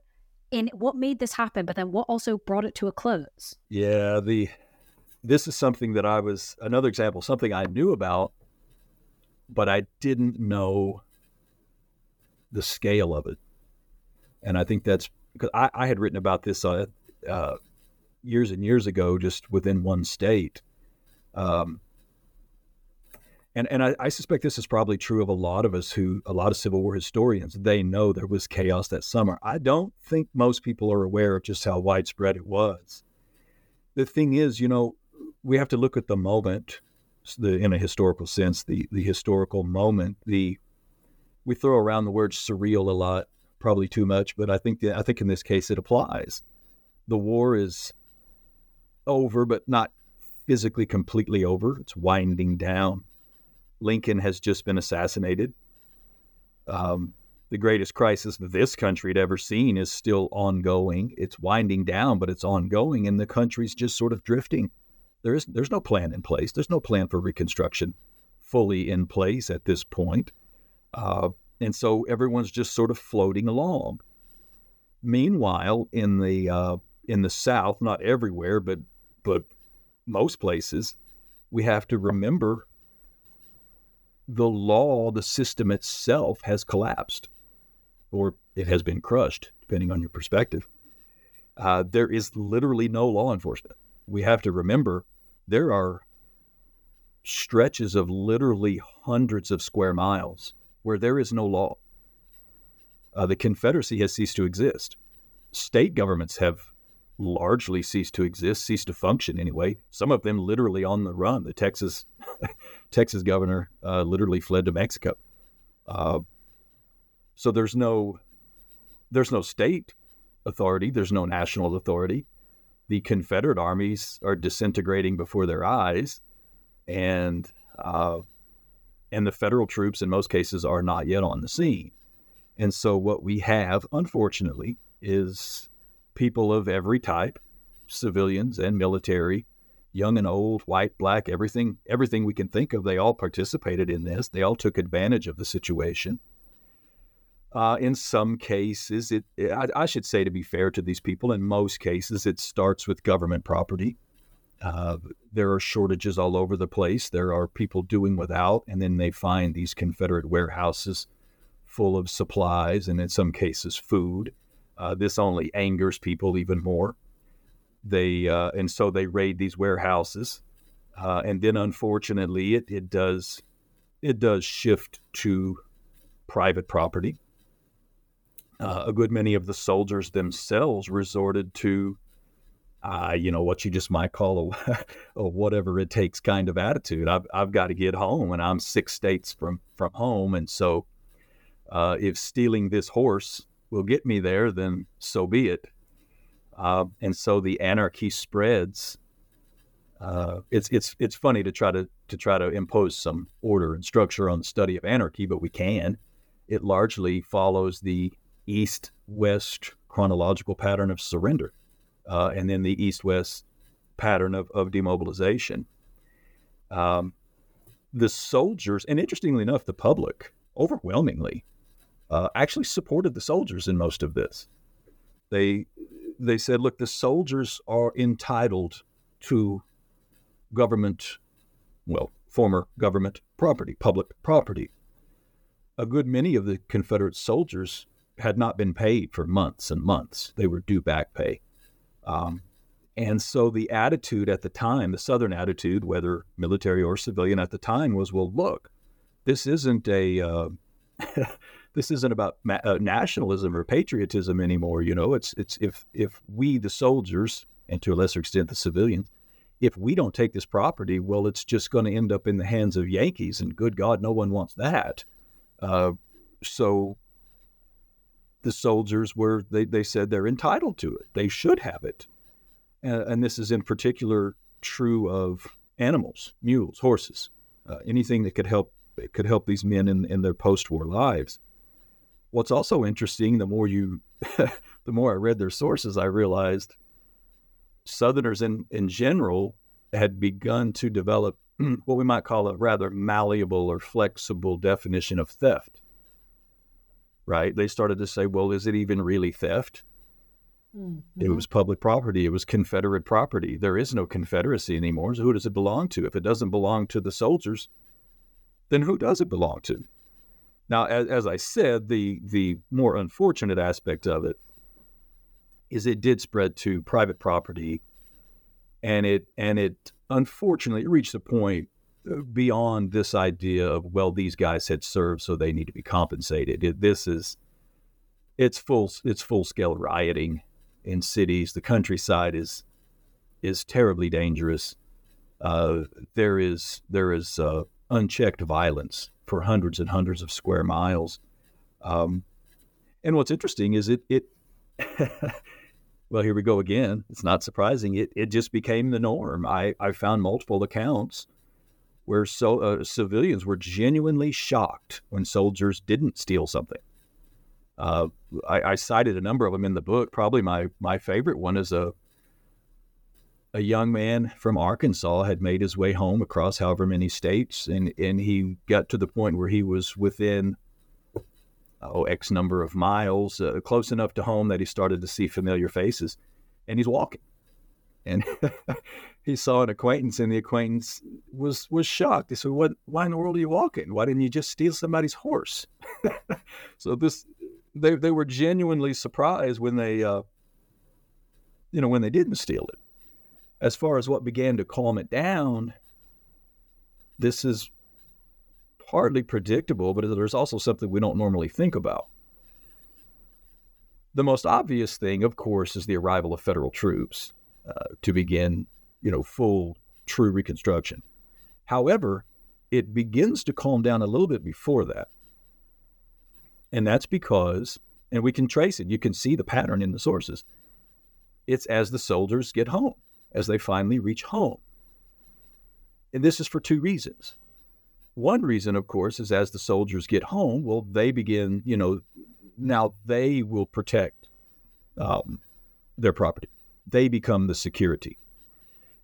in what made this happen, but then what also brought it to a close? Yeah, the this is something that I was another example, something I knew about, but I didn't know the scale of it. And I think that's because I, I had written about this uh, uh, years and years ago, just within one state um, and and I, I, suspect this is probably true of a lot of us who, a lot of Civil War historians, they know there was chaos that summer. I don't think most people are aware of just how widespread it was. The thing is, you know, we have to look at the moment, the, in a historical sense, the the historical moment. The we throw around the word surreal a lot, probably too much, but I think that, I think in this case it applies. The war is over, but not physically completely over. It's winding down. Lincoln has just been assassinated. Um, the greatest crisis this country had ever seen is still ongoing. It's winding down, but it's ongoing, and the country's just sort of drifting. There is there's no plan in place. There's no plan for reconstruction fully in place at this point, uh, and so everyone's just sort of floating along. Meanwhile, in the uh, in the South, not everywhere, but but most places, we have to remember the law, the system itself has collapsed or it has been crushed, depending on your perspective. Uh, there is literally no law enforcement. We have to remember there are stretches of literally hundreds of square miles where there is no law. Uh, the Confederacy has ceased to exist. State governments have largely ceased to exist, ceased to function anyway. Some of them literally on the run. The Texas *laughs* Texas governor uh, literally fled to Mexico. Uh, so there's no there's no state authority. There's no national authority. The Confederate armies are disintegrating before their eyes, and uh, and the federal troops in most cases are not yet on the scene. And so what we have, unfortunately, is people of every type, civilians and military, young and old, white, black, everything, everything we can think of. They all participated in this. They all took advantage of the situation. Uh, in some cases, it, I, I, should say to be fair to these people, in most cases, it starts with government property. Uh, there are shortages all over the place. There are people doing without, and then they find these Confederate warehouses full of supplies and, in some cases, food. Uh, this only angers people even more. They uh, and so they raid these warehouses, uh, and then unfortunately, it, it does it does shift to private property. Uh, a good many of the soldiers themselves resorted to, uh, you know, what you just might call a, *laughs* a, whatever it takes kind of attitude. I've, I've got to get home, and I'm six states from from home, and so if stealing this horse will get me there, then so be it. Uh, and so the anarchy spreads. Uh, it's it's it's funny to try to to try to impose some order and structure on the study of anarchy, but we can. It largely follows the east-west chronological pattern of surrender, uh, and then the east-west pattern of, of demobilization. Um, the soldiers, and interestingly enough, the public overwhelmingly uh, actually supported the soldiers in most of this. They they said, look, the soldiers are entitled to government, well, former government property, public property. A good many of the Confederate soldiers had not been paid for months and months. They were due back pay. Um, and so the attitude at the time, the Southern attitude, whether military or civilian at the time, was, well, look, this isn't a uh, *laughs* this isn't about ma- uh, nationalism or patriotism anymore. You know, it's it's if if we the soldiers and to a lesser extent the civilians, if we don't take this property, well, it's just going to end up in the hands of Yankees, and good God, no one wants that. Uh, so the soldiers were they they said they're entitled to it, they should have it, uh, and this is in particular true of animals, mules, horses, uh, anything that could help it could help these men in, in their post-war lives. What's also interesting, the more you, *laughs* the more I read their sources, I realized Southerners in, in general had begun to develop *clears throat* what we might call a rather malleable or flexible definition of theft. Right? They started to say, well, is it even really theft? Mm-hmm. It was public property. It was Confederate property. There is no Confederacy anymore. So who does it belong to? If it doesn't belong to the soldiers, then who does it belong to? Now, as, as I said, the the more unfortunate aspect of it is it did spread to private property, and it and it unfortunately reached a point uh, beyond this idea of well, these guys had served, so they need to be compensated. It, this is it's full it's full scale rioting in cities. The countryside is is terribly dangerous. Uh, there is there is uh, unchecked violence for hundreds and hundreds of square miles. Um, and what's interesting is it it *laughs* well here we go again. It's not surprising. It it just became the norm. I I found multiple accounts where so uh, civilians were genuinely shocked when soldiers didn't steal something. Uh, I, I, cited a number of them in the book. Probably my my favorite one is a a young man from Arkansas had made his way home across however many states, and, and he got to the point where he was within oh X number of miles, uh, close enough to home that he started to see familiar faces, and he's walking, and *laughs* he saw an acquaintance, and the acquaintance was was shocked. He said, "What? Why in the world are you walking? Why didn't you just steal somebody's horse?" *laughs* so this, they they were genuinely surprised when they, uh, you know, when they didn't steal it as far as what began to calm it down, this is partly predictable, but there's also something we don't normally think about. The most obvious thing, of course, is the arrival of federal troops uh, to begin, you know, full, true Reconstruction. However, it begins to calm down a little bit before that. And that's because, and we can trace it, you can see the pattern in the sources. It's as the soldiers get home as they finally reach home. And this is for two reasons. One reason, of course, is as the soldiers get home, well, they begin, you know, now they will protect um, their property. They become the security.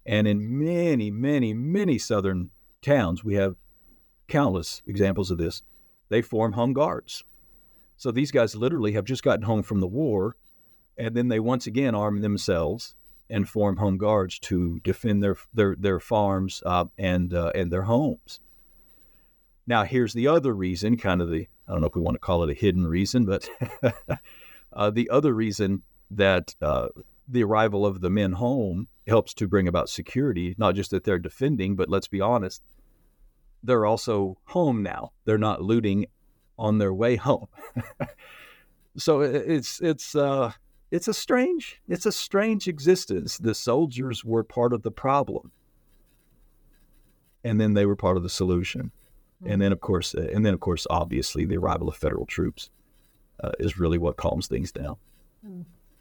And in many, many, many southern towns, we have countless examples of this. They form home guards. So these guys literally have just gotten home from the war, and then they once again arm themselves and form home guards to defend their their their farms uh, and uh, and their homes. Now, here's the other reason, kind of the I don't know if we want to call it a hidden reason, but *laughs* uh, the other reason that uh, the arrival of the men home helps to bring about security, not just that they're defending, but let's be honest, they're also home now. They're not looting on their way home. *laughs* so it's it's uh, it's a strange it's a strange existence. The soldiers were part of the problem, and then they were part of the solution. And then of course, uh, and then of course, obviously, the arrival of federal troops uh, is really what calms things down.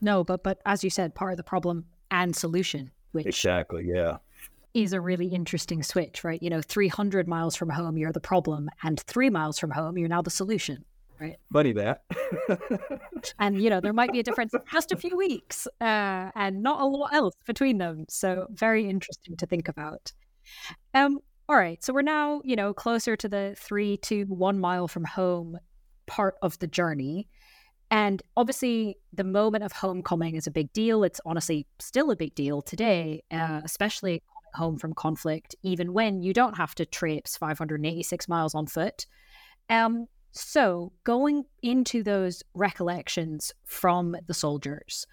No, but but as you said, part of the problem and solution, which exactly, yeah, is a really interesting switch, right? You know, 300 miles from home, you're the problem, and three miles from home, you're now the solution, right? Funny that. and, you know, there might be a difference *laughs* just a few weeks uh, and not a lot else between them. So, very interesting to think about. Um, all right. So, we're now, you know, closer to the three to one mile from home part of the journey. And obviously, the moment of homecoming is a big deal. It's honestly still a big deal today, uh, especially home from conflict, even when you don't have to traipse 586 miles on foot. Um, so, going into those recollections from the soldiers,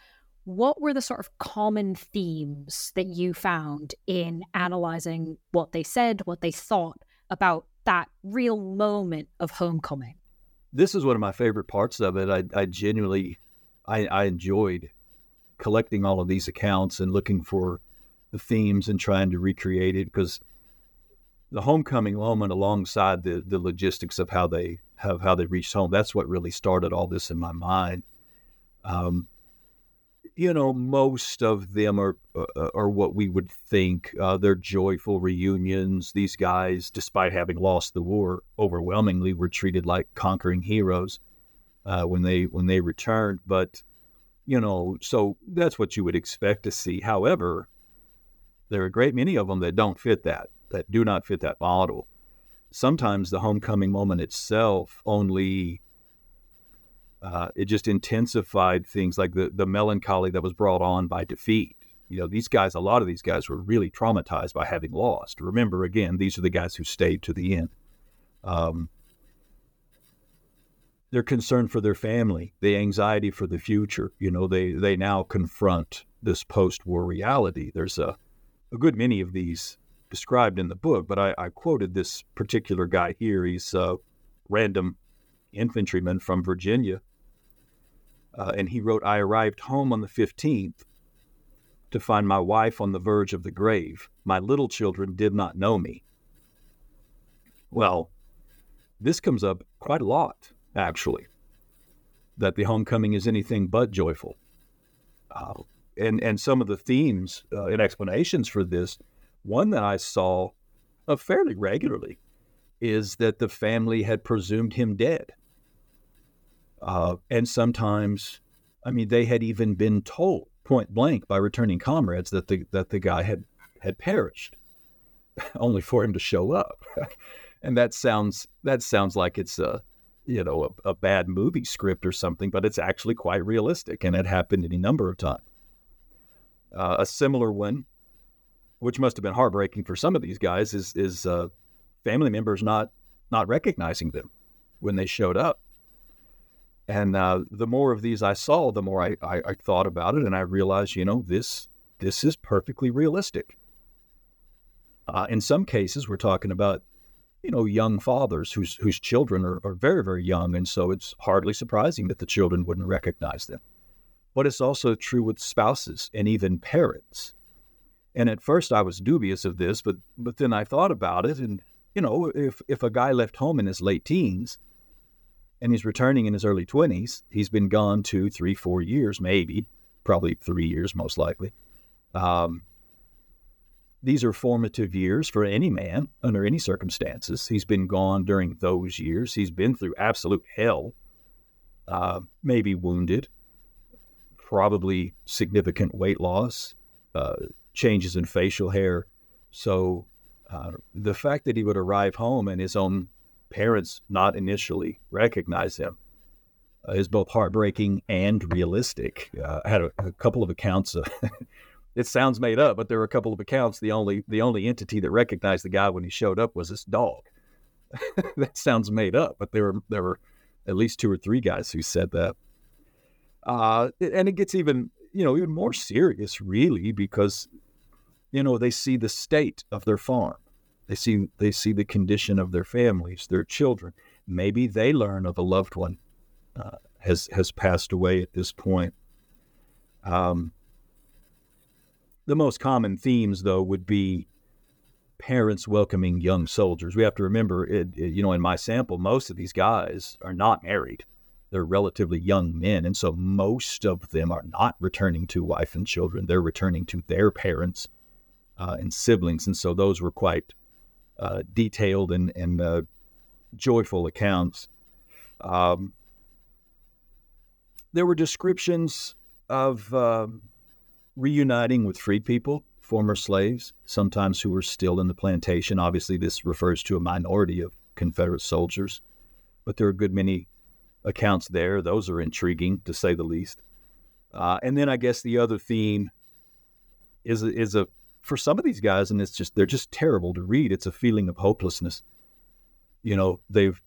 what were the sort of common themes that you found in analyzing what they said, what they thought about that real moment of homecoming? This is one of my favorite parts of it. I, I genuinely, I, I enjoyed collecting all of these accounts and looking for the themes and trying to recreate it because the homecoming moment alongside the the logistics of how they have how they reached home that's what really started all this in my mind. Um, you know most of them are uh, are what we would think uh, they're joyful reunions. These guys despite having lost the war overwhelmingly were treated like conquering heroes uh, when they when they returned. But you know so that's what you would expect to see. However there are a great many of them that don't fit that, that do not fit that model. Sometimes the homecoming moment itself only uh, it just intensified things like the the melancholy that was brought on by defeat. You know, these guys, a lot of these guys were really traumatized by having lost. Remember, again, these are the guys who stayed to the end. Um, they're concerned for their family, the anxiety for the future. You know, they they now confront this post-war reality. There's a a good many of these described in the book, but I, I quoted this particular guy here. He's a random infantryman from Virginia. Uh, and he wrote, I arrived home on the 15th to find my wife on the verge of the grave. My little children did not know me. Well, this comes up quite a lot, actually, that the homecoming is anything but joyful. Uh, and and some of the themes uh, and explanations for this. One that I saw uh, fairly regularly is that the family had presumed him dead, uh, and sometimes, I mean, they had even been told point blank by returning comrades that the that the guy had had perished, *laughs* only for him to show up, *laughs* and that sounds that sounds like it's a you know a, a bad movie script or something, but it's actually quite realistic, and it happened any number of times. Uh, a similar one, which must have been heartbreaking for some of these guys, is is uh, family members not not recognizing them when they showed up. And uh, the more of these I saw, the more I, I, I thought about it, and I realized, you know, this this is perfectly realistic. Uh, in some cases, we're talking about, you know, young fathers whose whose children are, are very very young, and so it's hardly surprising that the children wouldn't recognize them but it's also true with spouses and even parents. And at first I was dubious of this, but but then I thought about it and you know, if if a guy left home in his late teens and he's returning in his early 20s, he's been gone two, three, four years, maybe, probably three years most likely. Um, these are formative years for any man under any circumstances. He's been gone during those years. He's been through absolute hell, uh, maybe wounded, probably significant weight loss, uh, changes in facial hair. So uh, the fact that he would arrive home and his own parents not initially recognize him uh, is both heartbreaking and realistic. Uh, I had a, a, couple of accounts. *laughs* it sounds made up, but there were a couple of accounts. The only the only entity that recognized the guy when he showed up was this dog. *laughs* that sounds made up, but there were there were at least two or three guys who said that. Uh, and it gets even you know even more serious, really, because you know they see the state of their farm, they see they see the condition of their families, their children. Maybe they learn of a loved one uh, has has passed away at this point. Um, the most common themes, though, would be parents welcoming young soldiers. We have to remember, it, it, you know, in my sample, most of these guys are not married. They're relatively young men. And so most of them are not returning to wife and children. They're returning to their parents uh, and siblings. And so those were quite uh, detailed and, and uh, joyful accounts. Um, there were descriptions of um, reuniting with freed people, former slaves, sometimes who were still in the plantation. Obviously, this refers to a minority of Confederate soldiers, but there are a good many accounts there. Those are intriguing, to say the least. Uh, and then I guess the other theme is is a for some of these guys, and it's just they're just terrible to read. It's a feeling of hopelessness. You know, they've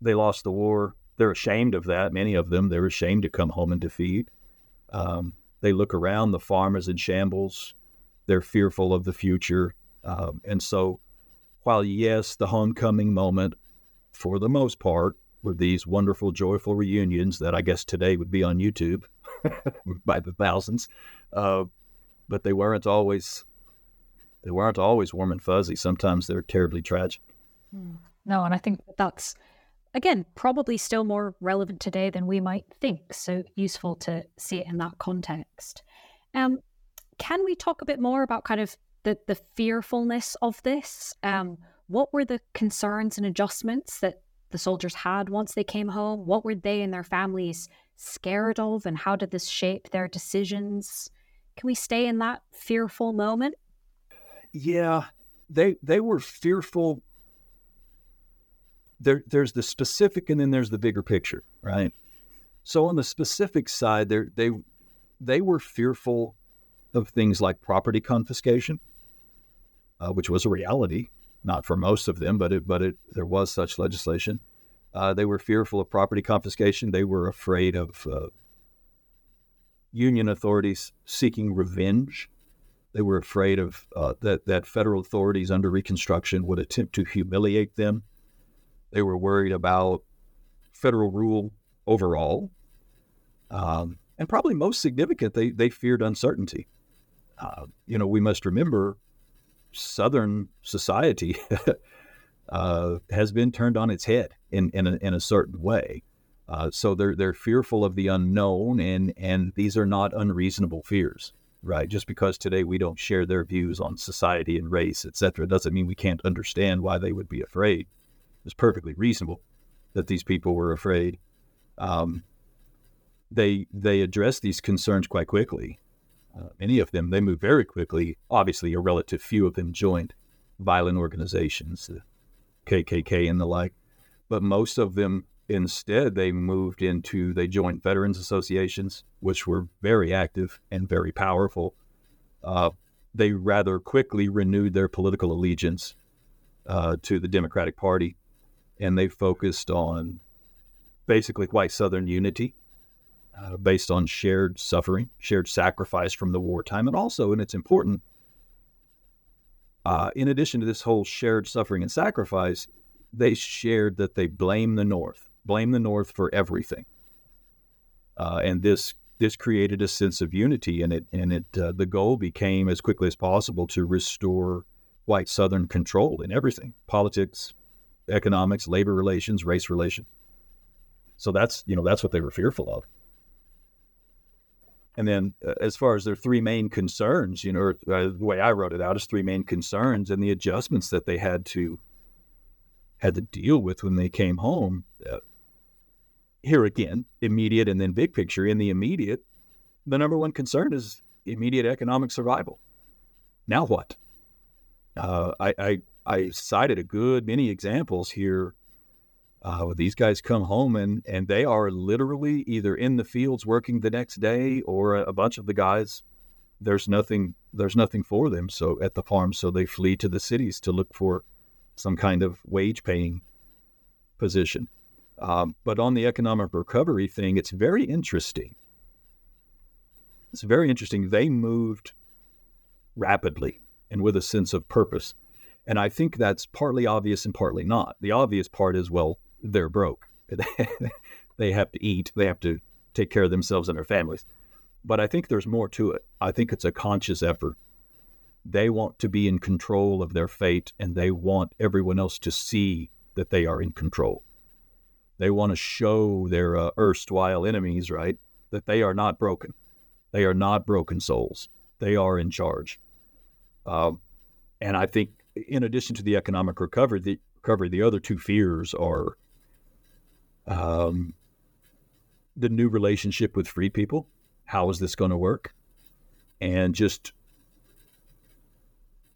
they lost the war. They're ashamed of that. Many of them they're ashamed to come home and defeat. Um, they look around. The farm is in shambles. They're fearful of the future, um, and so while yes, the homecoming moment, for the most part, were these wonderful, joyful reunions that I guess today would be on YouTube *laughs* by the thousands. Uh, but they weren't always they weren't always warm and fuzzy. Sometimes they're terribly tragic. Hmm. No, and I think that's again probably still more relevant today than we might think. So useful to see it in that context. Um, can we talk a bit more about kind of the the fearfulness of this? Um, what were the concerns and adjustments that the soldiers had once they came home? What were they and their families scared of, and how did this shape their decisions? Can we stay in that fearful moment? Yeah, they they were fearful. There, there's the specific, and then there's the bigger picture, right? So on the specific side, they they were fearful of things like property confiscation, uh, which was a reality, not for most of them, but it, but it, there was such legislation. Uh, they were fearful of property confiscation. They were afraid of uh, Union authorities seeking revenge. They were afraid of uh, that that federal authorities under Reconstruction would attempt to humiliate them. They were worried about federal rule overall, um, and probably most significant, they they feared uncertainty. Uh, you know, we must remember Southern society *laughs* uh, has been turned on its head in in a, in a certain way. Uh, so they're they're fearful of the unknown, and and these are not unreasonable fears, right? Just because today we don't share their views on society and race, etc., doesn't mean we can't understand why they would be afraid. It's perfectly reasonable that these people were afraid. Um, they they address these concerns quite quickly. Uh, many of them they move very quickly. Obviously, a relative few of them joined violent organizations, the KKK and the like, but most of them Instead, they moved into, they joined veterans associations, which were very active and very powerful. Uh, they rather quickly renewed their political allegiance uh, to the Democratic Party, and they focused on basically white Southern unity uh, based on shared suffering, shared sacrifice from the wartime, and also, and it's important, uh, in addition to this whole shared suffering and sacrifice, they shared that they blame the North blame the North for everything. Uh, and this this created a sense of unity, and it and it uh, the goal became as quickly as possible to restore white Southern control in everything: politics, economics, labor relations, race relations. So that's you know that's what they were fearful of. And then, uh, as far as their three main concerns, you know, uh, the way I wrote it out is three main concerns and the adjustments that they had to had to deal with when they came home. Uh, here again, immediate and then big picture. In the immediate, the number one concern is immediate economic survival. Now what? Uh, I, I, I cited a good many examples here Uh, these guys come home and, and they are literally either in the fields working the next day or a, a bunch of the guys there's nothing there's nothing for them so at the farm so they flee to the cities to look for some kind of wage paying position um, but on the economic recovery thing it's very interesting. It's very interesting. They moved rapidly and with a sense of purpose. And i think that's partly obvious and partly not. The obvious part is well they're broke. *laughs* They have to eat. They have to take care of themselves and their families. But I think there's more to it. I think it's a conscious effort. They want to be in control of their fate and they want everyone else to see that they are in control. They want to show their uh, erstwhile enemies, right, that they are not broken. They are not broken souls. They are in charge. Um, and I think, in addition to the economic recovery, the recovery, the other two fears are um, the new relationship with free people how is this going to work? And just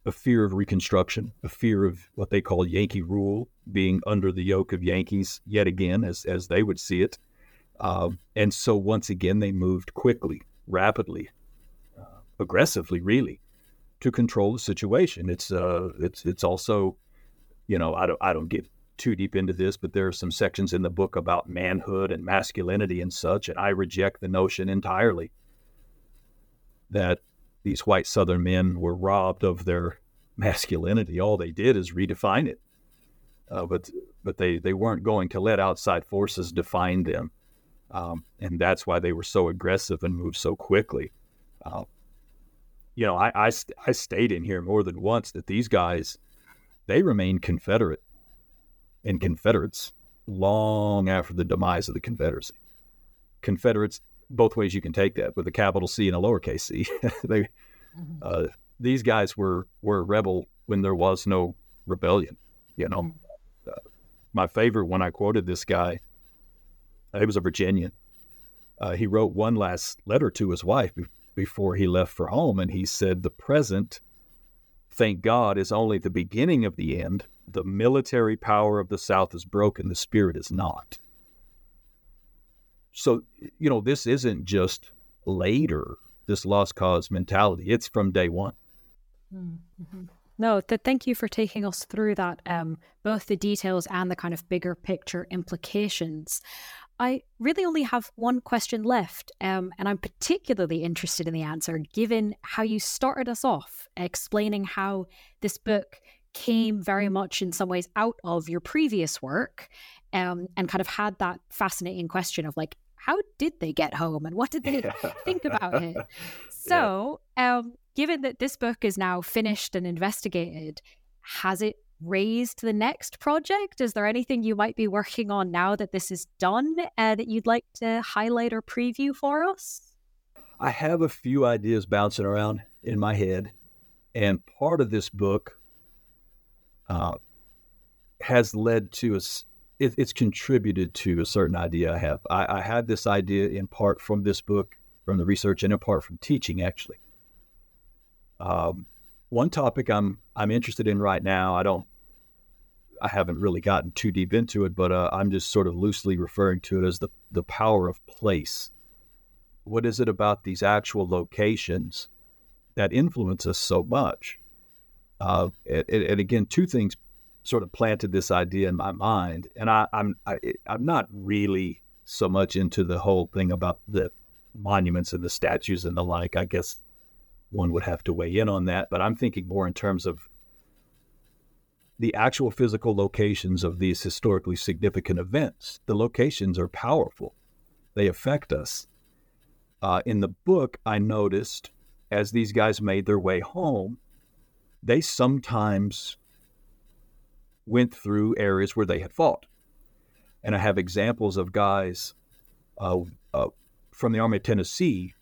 a fear of reconstruction, a fear of what they call Yankee rule, being under the yoke of Yankees yet again, as, as they would see it. Um, and so once again, they moved quickly, rapidly, uh, aggressively, really, to control the situation. It's uh, it's it's also, you know, I don't I don't get too deep into this, but there are some sections in the book about manhood and masculinity and such, and I reject the notion entirely that these white Southern men were robbed of their masculinity. All they did is redefine it, uh, but but they they weren't going to let outside forces define them, um, and that's why they were so aggressive and moved so quickly. Uh, you know, I, I I stayed in here more than once that these guys they remained Confederate and Confederates long after the demise of the Confederacy. Confederates, both ways you can take that, with a capital C and a lowercase c. *laughs* they, mm-hmm. uh, these guys were were rebel when there was no rebellion. You know, mm-hmm. My favorite when I quoted this guy, he was a Virginian. Uh, he wrote one last letter to his wife be- before he left for home, and he said, "The present, thank God, is only the beginning of the end." the military power of the South is broken, the spirit is not. So, you know, this isn't just later, this lost cause mentality. It's from day one. Mm-hmm. No, th- thank you for taking us through that, um, both the details and the kind of bigger picture implications. I really only have one question left, um, and I'm particularly interested in the answer given how you started us off, explaining how this book came very much in some ways out of your previous work um, and kind of had that fascinating question of like, how did they get home and what did they *laughs* *laughs* think about it? *laughs* So, yeah. um, given that this book is now finished and investigated, has it raised the next project? Is there anything you might be working on now that this is done uh, that you'd like to highlight or preview for us? I have a few ideas bouncing around in my head. And part of this book uh, has led to a, it, it's contributed to a certain idea I have. I, I had this idea in part from this book, from the research, and in part from teaching, actually. Um, one topic I'm I'm interested in right now. I don't, I haven't really gotten too deep into it, but uh, I'm just sort of loosely referring to it as the the power of place. What is it about these actual locations that influence us so much? Uh, and, and, again, two things sort of planted this idea in my mind, and I, I'm I, am not really so much into the whole thing about the monuments and the statues and the like. I guess one would have to weigh in on that, but I'm thinking more in terms of the actual physical locations of these historically significant events. The locations are powerful; they affect us. Uh, in the book, I noticed as these guys made their way home they sometimes went through areas where they had fought. And I have examples of guys uh, uh, from the Army of Tennessee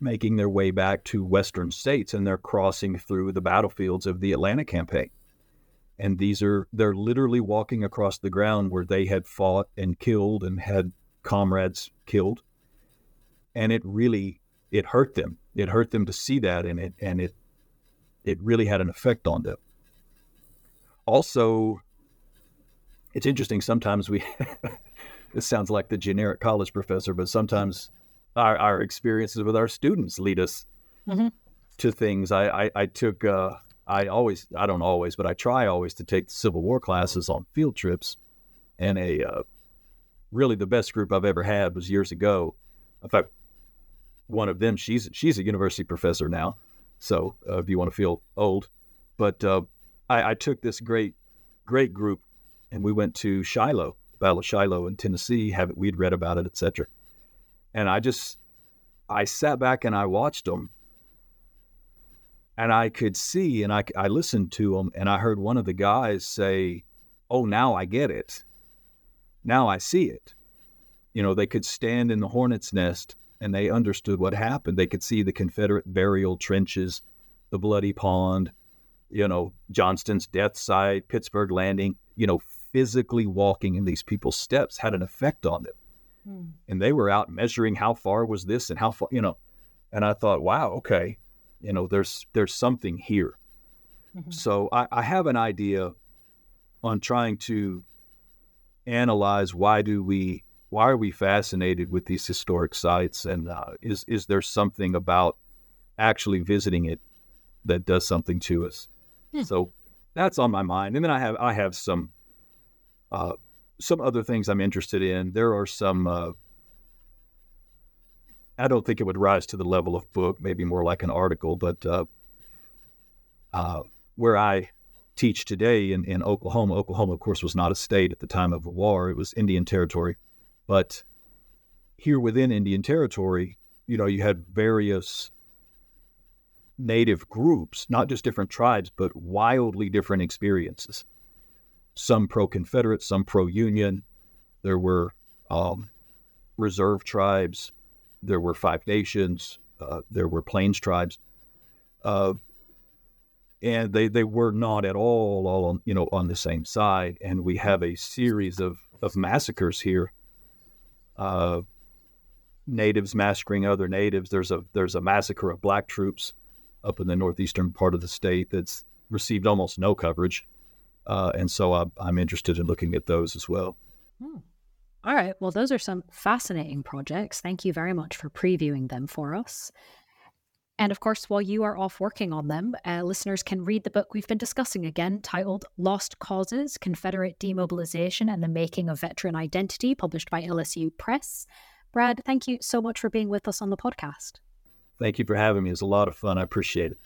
making their way back to Western states and they're crossing through the battlefields of the Atlanta campaign. And these are, they're literally walking across the ground where they had fought and killed and had comrades killed. And it really, it hurt them. It hurt them to see that and it, and it it really had an effect on them. Also, it's interesting. Sometimes we, *laughs* this sounds like the generic college professor, but sometimes our, our experiences with our students lead us mm-hmm. to things. I, I, I took, uh, I always, I don't always, but I try always to take Civil War classes on field trips. And a uh, really the best group I've ever had was years ago. In fact, one of them, she's she's a university professor now. So uh, if you want to feel old, but uh, I, I, took this great great group, and we went to Shiloh, Battle of Shiloh in Tennessee. Have we'd read about it, etc. And I just I sat back and I watched them, and I could see and I I listened to them, and I heard one of the guys say, "Oh, now I get it. Now I see it." You know, they could stand in the hornet's nest and they understood what happened. They could see the Confederate burial trenches, the bloody pond, you know, Johnston's death site, Pittsburg Landing, you know, physically walking in these people's steps had an effect on them. Mm. And they were out measuring how far was this and how far, you know. And I thought, wow, okay, you know, there's there's something here. Mm-hmm. So I, I have an idea on trying to analyze why do we why are we fascinated with these historic sites? And uh, is is there something about actually visiting it that does something to us? Hmm. So that's on my mind. And then I have I have some uh, some other things I'm interested in. There are some. Uh, I don't think it would rise to the level of book, maybe more like an article, but uh, uh, where I teach today in, in Oklahoma, Oklahoma, of course, was not a state at the time of the war. It was Indian territory. But here within Indian Territory, you know, you had various native groups, not just different tribes, but wildly different experiences. Some pro Confederate, some pro Union. There were um, reserve tribes, there were Five Nations, uh, there were Plains tribes. Uh, and they, they were not at all all on you know on the same side and we have a series of, of massacres here uh, natives massacring other natives. There's a there's a massacre of black troops up in the northeastern part of the state that's received almost no coverage, uh, and so I, I'm interested in looking at those as well. Hmm. All right. Well, those are some fascinating projects. Thank you very much for previewing them for us. And of course, while you are off working on them, uh, listeners can read the book we've been discussing again, titled Lost Causes Confederate Demobilization and the Making of Veteran Identity, published by LSU Press. Brad, thank you so much for being with us on the podcast. Thank you for having me. It was a lot of fun. I appreciate it.